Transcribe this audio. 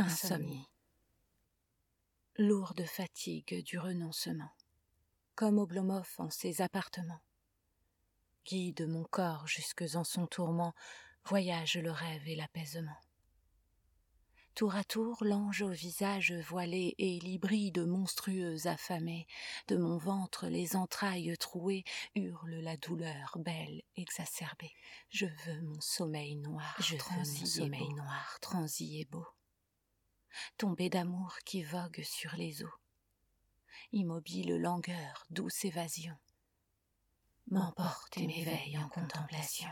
Insomnie. Lourde fatigue du renoncement, comme Oblomov en ses appartements. Guide mon corps jusque en son tourment, voyage le rêve et l'apaisement. Tour à tour, l'ange au visage voilé et l'hybride monstrueuse affamée, de mon ventre les entrailles trouées, hurle la douleur belle, exacerbée. Je veux mon sommeil noir, je veux mon sommeil noir, transi et beau. Tombé d'amour qui vogue sur les eaux. Immobile langueur, douce évasion. M'emporte et m'éveille en contemplation.